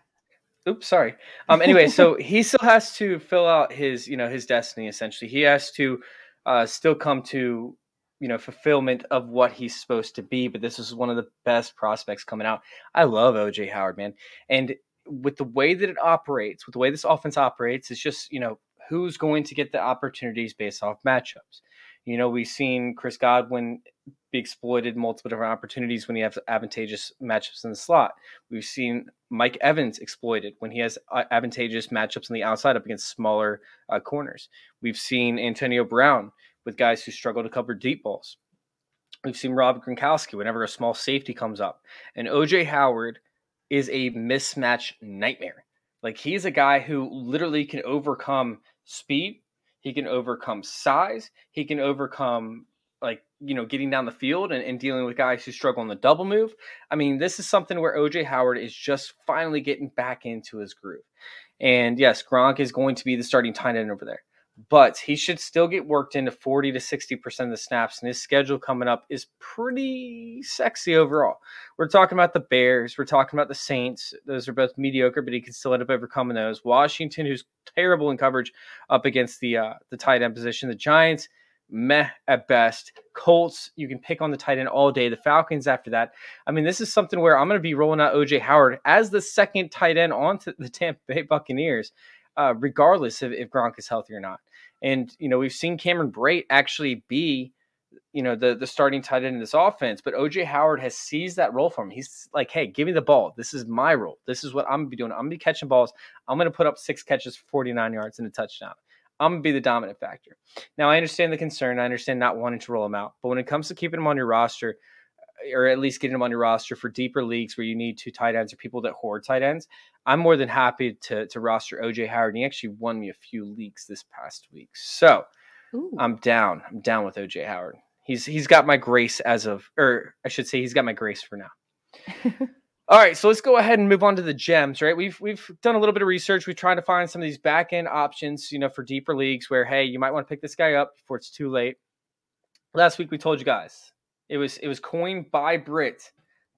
Oops, sorry. Um. Anyway, so he still has to fill out his, you know, his destiny. Essentially, he has to uh, still come to, you know, fulfillment of what he's supposed to be. But this is one of the best prospects coming out. I love OJ Howard, man, and with the way that it operates, with the way this offense operates, it's just you know who's going to get the opportunities based off matchups. You know, we've seen Chris Godwin be exploited multiple different opportunities when he has advantageous matchups in the slot. We've seen Mike Evans exploited when he has uh, advantageous matchups on the outside up against smaller uh, corners. We've seen Antonio Brown with guys who struggle to cover deep balls. We've seen Rob Gronkowski whenever a small safety comes up. And OJ Howard is a mismatch nightmare. Like he's a guy who literally can overcome speed, he can overcome size, he can overcome like you know getting down the field and, and, dealing with guys who struggle in the double move. I mean, this is something where OJ Howard is just finally getting back into his groove. And yes, Gronk is going to be the starting tight end over there, but he should still get worked into 40 to 60 percent of the snaps. And his schedule coming up is pretty sexy overall. We're talking about the Bears, we're talking about the Saints. Those are both mediocre, but he can still end up overcoming those. Washington, who's terrible in coverage up against the uh, the tight end position. The Giants meh at best. Colts, you can pick on the tight end all day. The Falcons after that. I mean, this is something where I'm going to be rolling out OJ Howard as the second tight end onto the Tampa Bay Buccaneers, uh, regardless of if Gronk is healthy or not. And, you know, we've seen Cameron Brate actually be, you know, the, the starting tight end in this offense, but OJ Howard has seized that role for him. He's like, hey, give me the ball. This is my role. This is what I'm to be doing. I'm to be catching balls. I'm to put up six catches for 49 yards and a touchdown. I'm gonna be the dominant factor. Now I understand the concern. I understand not wanting to roll him out, but when it comes to keeping him on your roster, or at least getting them on your roster for deeper leagues where you need two tight ends or people that hoard tight ends, I'm more than happy to to roster OJ Howard. And he actually won me a few leagues this past week, so Ooh. I'm down. I'm down with OJ Howard. He's he's got my grace as of, or I should say, he's got my grace for now. All right, so let's go ahead and move on to the gems, right? We've we've done a little bit of research. We've tried to find some of these back end options, you know, for deeper leagues where hey, you might want to pick this guy up before it's too late. Last week we told you guys it was it was coined by Brit,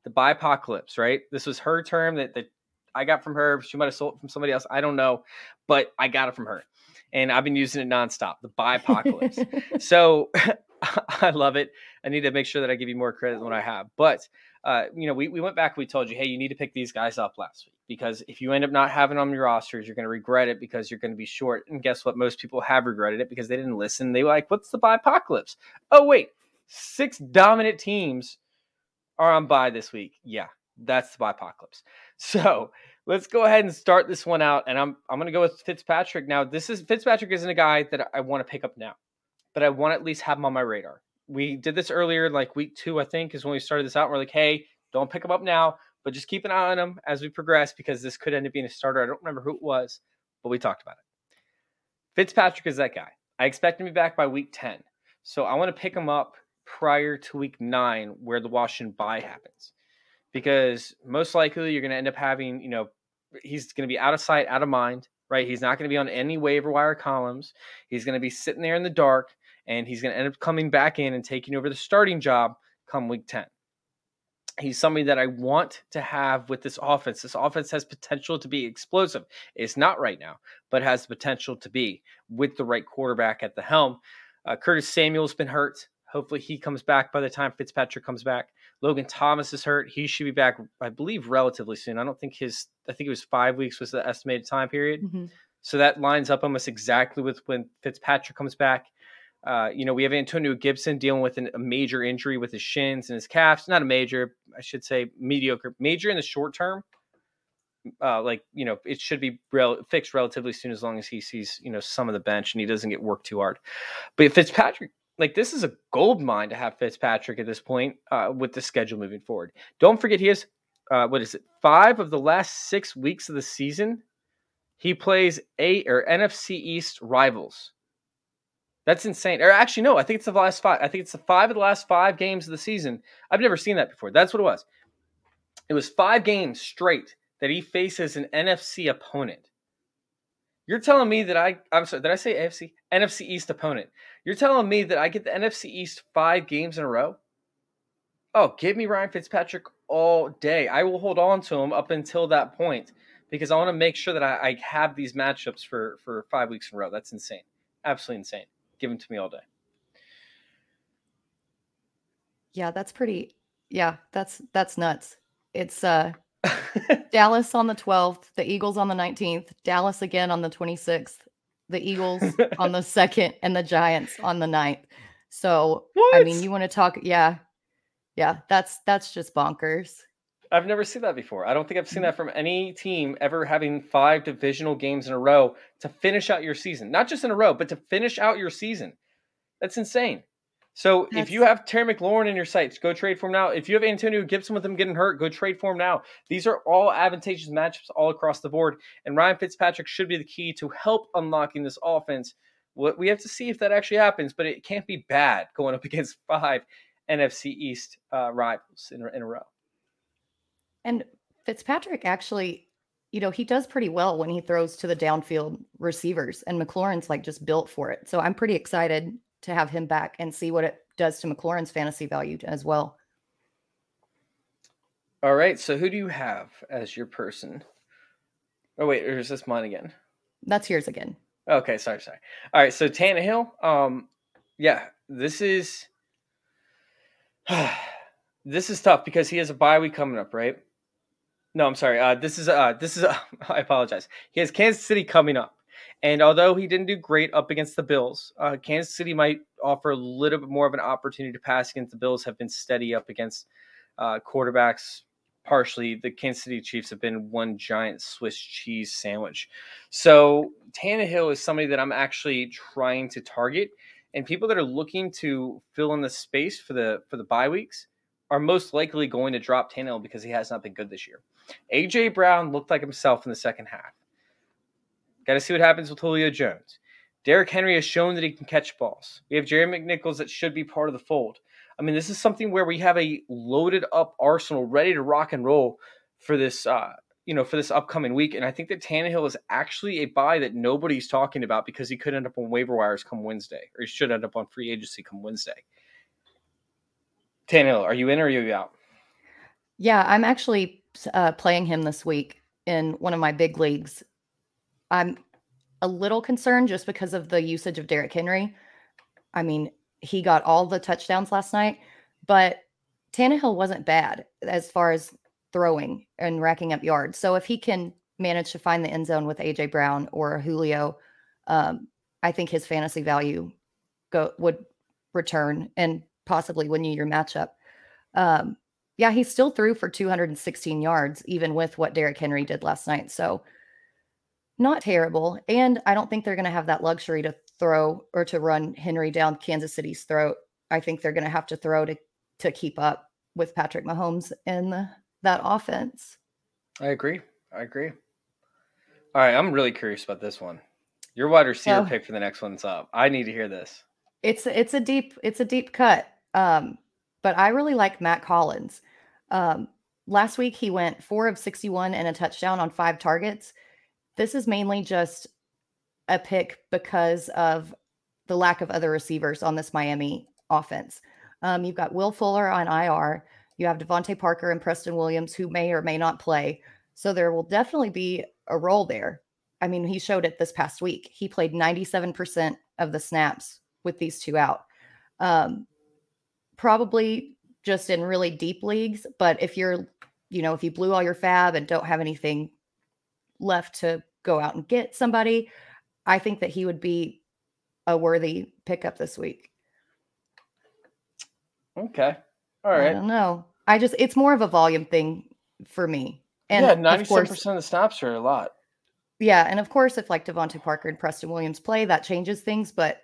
the bipocalypse, right? This was her term that that I got from her. She might have sold it from somebody else. I don't know, but I got it from her, and I've been using it nonstop. The bipocalypse. so I love it. I need to make sure that I give you more credit than what I have, but uh, you know, we, we went back, we told you, hey, you need to pick these guys up last week because if you end up not having them on your rosters, you're going to regret it because you're going to be short. And guess what? Most people have regretted it because they didn't listen. They were like, what's the apocalypse? Oh, wait, six dominant teams are on bye this week. Yeah, that's the apocalypse. So let's go ahead and start this one out. And I'm, I'm to go with Fitzpatrick. Now, this is Fitzpatrick isn't a guy that I want to pick up now, but I want to at least have him on my radar we did this earlier, like week two, I think, is when we started this out. We're like, hey, don't pick him up now, but just keep an eye on him as we progress because this could end up being a starter. I don't remember who it was, but we talked about it. Fitzpatrick is that guy. I expect him to be back by week 10. So I want to pick him up prior to week nine, where the Washington bye happens. Because most likely you're going to end up having, you know, he's going to be out of sight, out of mind, right? He's not going to be on any waiver wire columns. He's going to be sitting there in the dark and he's going to end up coming back in and taking over the starting job come week 10. He's somebody that I want to have with this offense. This offense has potential to be explosive. It's not right now, but has the potential to be with the right quarterback at the helm. Uh, Curtis Samuel's been hurt. Hopefully, he comes back by the time Fitzpatrick comes back. Logan Thomas is hurt. He should be back, I believe, relatively soon. I don't think his, I think it was five weeks was the estimated time period. Mm-hmm. So that lines up almost exactly with when Fitzpatrick comes back. Uh, you know, we have Antonio Gibson dealing with an, a major injury with his shins and his calves. Not a major, I should say, mediocre. Major in the short term. Uh, like you know, it should be rel- fixed relatively soon as long as he sees you know some of the bench and he doesn't get worked too hard. But if Fitzpatrick, like this is a gold mine to have Fitzpatrick at this point uh, with the schedule moving forward. Don't forget he has uh, what is it? Five of the last six weeks of the season, he plays eight or NFC East rivals. That's insane. Or actually, no, I think it's the last five. I think it's the five of the last five games of the season. I've never seen that before. That's what it was. It was five games straight that he faces an NFC opponent. You're telling me that I I'm sorry, did I say AFC? NFC East opponent. You're telling me that I get the NFC East five games in a row? Oh, give me Ryan Fitzpatrick all day. I will hold on to him up until that point because I want to make sure that I, I have these matchups for for five weeks in a row. That's insane. Absolutely insane. Give them to me all day. Yeah, that's pretty. Yeah, that's that's nuts. It's uh Dallas on the 12th, the Eagles on the 19th, Dallas again on the 26th, the Eagles on the 2nd, and the Giants on the 9th. So, what? I mean, you want to talk yeah. Yeah, that's that's just bonkers. I've never seen that before. I don't think I've seen that mm-hmm. from any team ever having five divisional games in a row to finish out your season. Not just in a row, but to finish out your season. That's insane. So That's... if you have Terry McLaurin in your sights, go trade for him now. If you have Antonio Gibson with him getting hurt, go trade for him now. These are all advantageous matchups all across the board. And Ryan Fitzpatrick should be the key to help unlocking this offense. We have to see if that actually happens, but it can't be bad going up against five NFC East uh, rivals in, in a row. And Fitzpatrick actually, you know, he does pretty well when he throws to the downfield receivers, and McLaurin's like just built for it. So I'm pretty excited to have him back and see what it does to McLaurin's fantasy value as well. All right. So who do you have as your person? Oh wait, or is this mine again? That's yours again. Okay, sorry, sorry. All right, so Tannehill, um, yeah, this is this is tough because he has a bye week coming up, right? No, I'm sorry. Uh, this is uh, this is. Uh, I apologize. He has Kansas City coming up, and although he didn't do great up against the Bills, uh, Kansas City might offer a little bit more of an opportunity to pass against the Bills. Have been steady up against uh, quarterbacks. Partially, the Kansas City Chiefs have been one giant Swiss cheese sandwich. So Tannehill is somebody that I'm actually trying to target, and people that are looking to fill in the space for the for the bye weeks are most likely going to drop Tannehill because he has not been good this year. AJ Brown looked like himself in the second half. Got to see what happens with Julio Jones. Derrick Henry has shown that he can catch balls. We have Jerry McNichols that should be part of the fold. I mean, this is something where we have a loaded up arsenal ready to rock and roll for this, uh, you know, for this upcoming week. And I think that Tannehill is actually a buy that nobody's talking about because he could end up on waiver wires come Wednesday, or he should end up on free agency come Wednesday. Tannehill, are you in or are you out? Yeah, I'm actually uh, playing him this week in one of my big leagues. I'm a little concerned just because of the usage of Derrick Henry. I mean, he got all the touchdowns last night, but Tannehill wasn't bad as far as throwing and racking up yards. So if he can manage to find the end zone with AJ Brown or Julio, um, I think his fantasy value go would return and possibly win you your matchup. Um, yeah, he still threw for 216 yards, even with what Derrick Henry did last night. So not terrible. And I don't think they're going to have that luxury to throw or to run Henry down Kansas City's throat. I think they're going to have to throw to to keep up with Patrick Mahomes in the, that offense. I agree. I agree. All right, I'm really curious about this one. Your wide receiver oh. pick for the next one's up. I need to hear this. It's it's a deep it's a deep cut. Um, but I really like Mack Hollins. Um, last week he went four of 61 and a touchdown on five targets. This is mainly just a pick because of the lack of other receivers on this Miami offense. Um, you've got Will Fuller on IR. You have DeVante Parker and Preston Williams, who may or may not play. So there will definitely be a role there. I mean, he showed it this past week. He played 97% of the snaps with these two out. Um, probably just in really deep leagues. But if you're, you know, if you blew all your FAAB and don't have anything left to go out and get somebody, I think that he would be a worthy pickup this week. Okay. All right. I don't know. I just it's more of a volume thing for me. And yeah, ninety-seven percent of the stops are a lot. Yeah, and of course, if like DeVante Parker and Preston Williams play, that changes things. But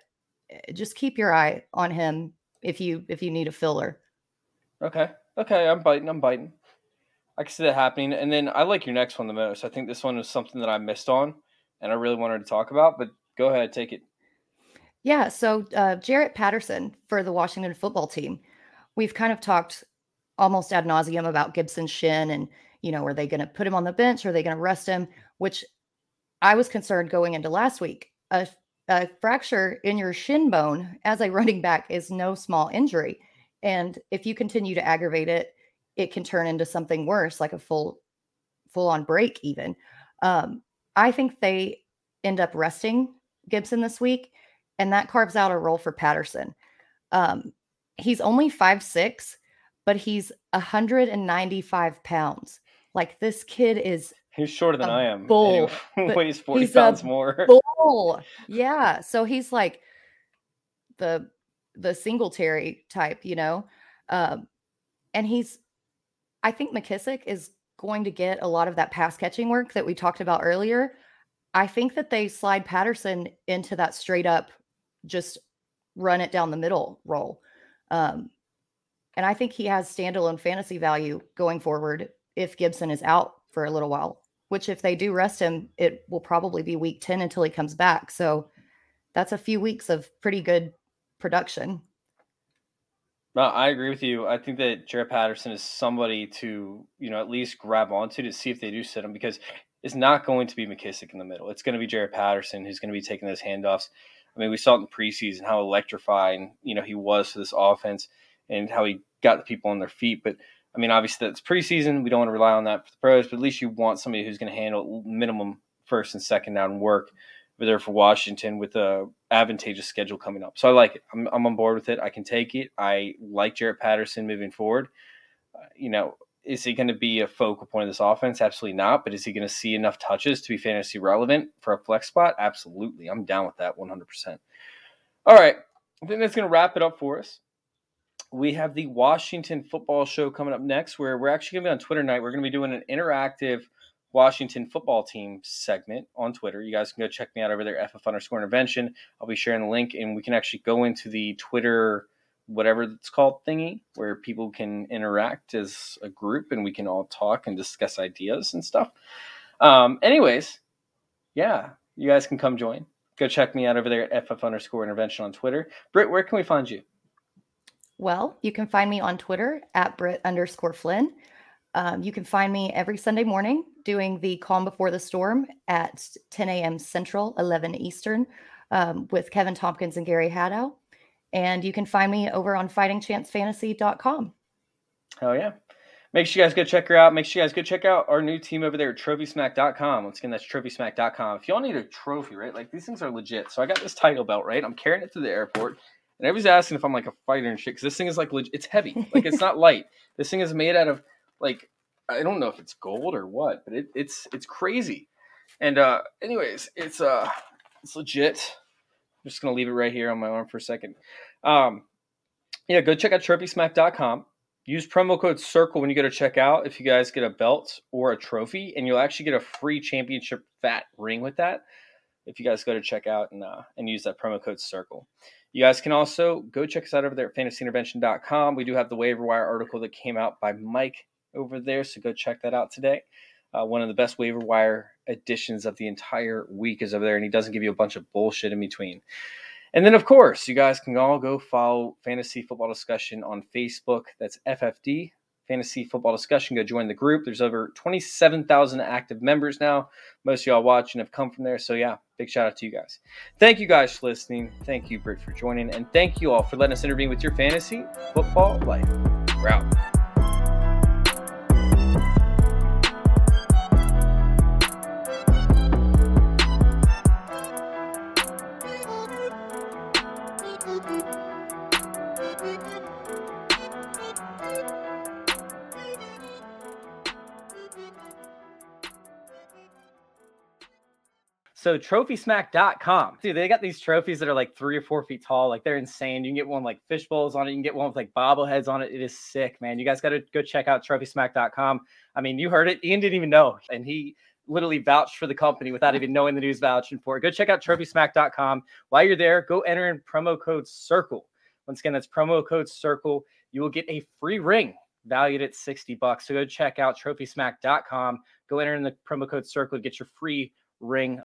eh, just keep your eye on him if you if you need a filler. Okay. Okay, I'm biting. I'm biting. I can see that happening. And then I like your next one the most. I think this one was something that I missed on and I really wanted to talk about, but go ahead, take it. Yeah. So, uh, Jaret Patterson for the Washington football team. We've kind of talked almost ad nauseum about Gibson Shin and, you know, are they going to put him on the bench? Are they going to rest him? Which I was concerned going into last week. A, a fracture in your shin bone as a running back is no small injury. And if you continue to aggravate it, it can turn into something worse, like a full full on break even. Um, I think they end up resting Gibson this week, and that carves out a role for Patterson. Um, he's only five six, but he's 195 pounds. Like this kid is He's shorter than I am. Bull. He weighs 40 pounds more. Bull. Yeah. So he's like the the Singletary type, you know. Um, and he's I think McKissic is going to get a lot of that pass catching work that we talked about earlier. I think that they slide Patterson into that straight up, just run it down the middle role. Um, and I think he has standalone fantasy value going forward if Gibson is out for a little while, which if they do rest him, it will probably be week 10 until he comes back. So that's a few weeks of pretty good production. No, I agree with you. I think that Jaret Patterson is somebody to, you know, at least grab onto to see if they do sit him because it's not going to be McKissic in the middle. It's going to be Jaret Patterson who's going to be taking those handoffs. I mean, we saw it in preseason how electrifying, you know, he was for this offense and how he got the people on their feet. But I mean, obviously that's preseason. We don't want to rely on that for the pros, but at least you want somebody who's going to handle minimum first and second down work there for Washington with a advantageous schedule coming up. So I like it. I'm, I'm on board with it. I can take it. I like Jaret Patterson moving forward. Uh, you know, is he going to be a focal point of this offense? Absolutely not. But is he going to see enough touches to be fantasy relevant for a flex spot? Absolutely. I'm down with that 100%. All right. I think that's going to wrap it up for us. We have the Washington football show coming up next, where we're actually going to be on Twitter night. We're going to be doing an interactive – Washington football team segment on Twitter. You guys can go check me out over there, FF underscore intervention. I'll be sharing the link and we can actually go into the Twitter whatever it's called thingy where people can interact as a group and we can all talk and discuss ideas and stuff. Um, anyways, yeah, you guys can come join. Go check me out over there at FF underscore intervention on Twitter. Britt, where can we find you? Well, you can find me on Twitter at Britt underscore Flinn. Um, you can find me every Sunday morning doing the Calm Before the Storm at 10 a.m. Central, 11 Eastern, um, with Kevin Tompkins and Gary Haddow. And you can find me over on fightingchancefantasy.com. Hell yeah. Make sure you guys go check her out. Make sure you guys go check out our new team over there at trophysmack.com. Once again, that's trophysmack.com. If y'all need a trophy, right? Like these things are legit. So I got this title belt, right? I'm carrying it to the airport. And everybody's asking if I'm like a fighter and shit, because this thing is like legit. It's heavy. Like it's not light. This thing is made out of like I don't know if it's gold or what, but it, it's it's crazy. And uh anyways, it's uh it's legit. I'm just gonna leave it right here on my arm for a second. Um yeah, go check out trophysmack.com. Use promo code CIRCLE when you go to check out if you guys get a belt or a trophy, and you'll actually get a free championship fat ring with that. If you guys go to check out and uh, and use that promo code CIRCLE. You guys can also go check us out over there at fantasyintervention.com. We do have the waiver wire article that came out by Mike over there, so go check that out today. Uh, one of the best waiver wire editions of the entire week is over there, and he doesn't give you a bunch of bullshit in between. And then, of course, you guys can all go follow Fantasy Football Discussion on Facebook. That's FFD, Fantasy Football Discussion. Go join the group. There's over 27,000 active members now. Most of y'all watching have come from there. So, yeah, big shout out to you guys. Thank you guys for listening. Thank you, Britt, for joining. And thank you all for letting us intervene with your fantasy football life. We're out. So trophysmack.com. Dude, they got these trophies that are like three or four feet tall. Like they're insane. You can get one like fish bowls on it. You can get one with like bobbleheads on it. It is sick, man. You guys got to go check out trophysmack.com. I mean, you heard it. Ian didn't even know. And he literally vouched for the company without even knowing the news vouching for it. Go check out trophysmack.com. While you're there, go enter in promo code CIRCLE. Once again, that's promo code CIRCLE. You will get a free ring valued at 60 bucks. So go check out trophysmack.com. Go enter in the promo code CIRCLE to get your free ring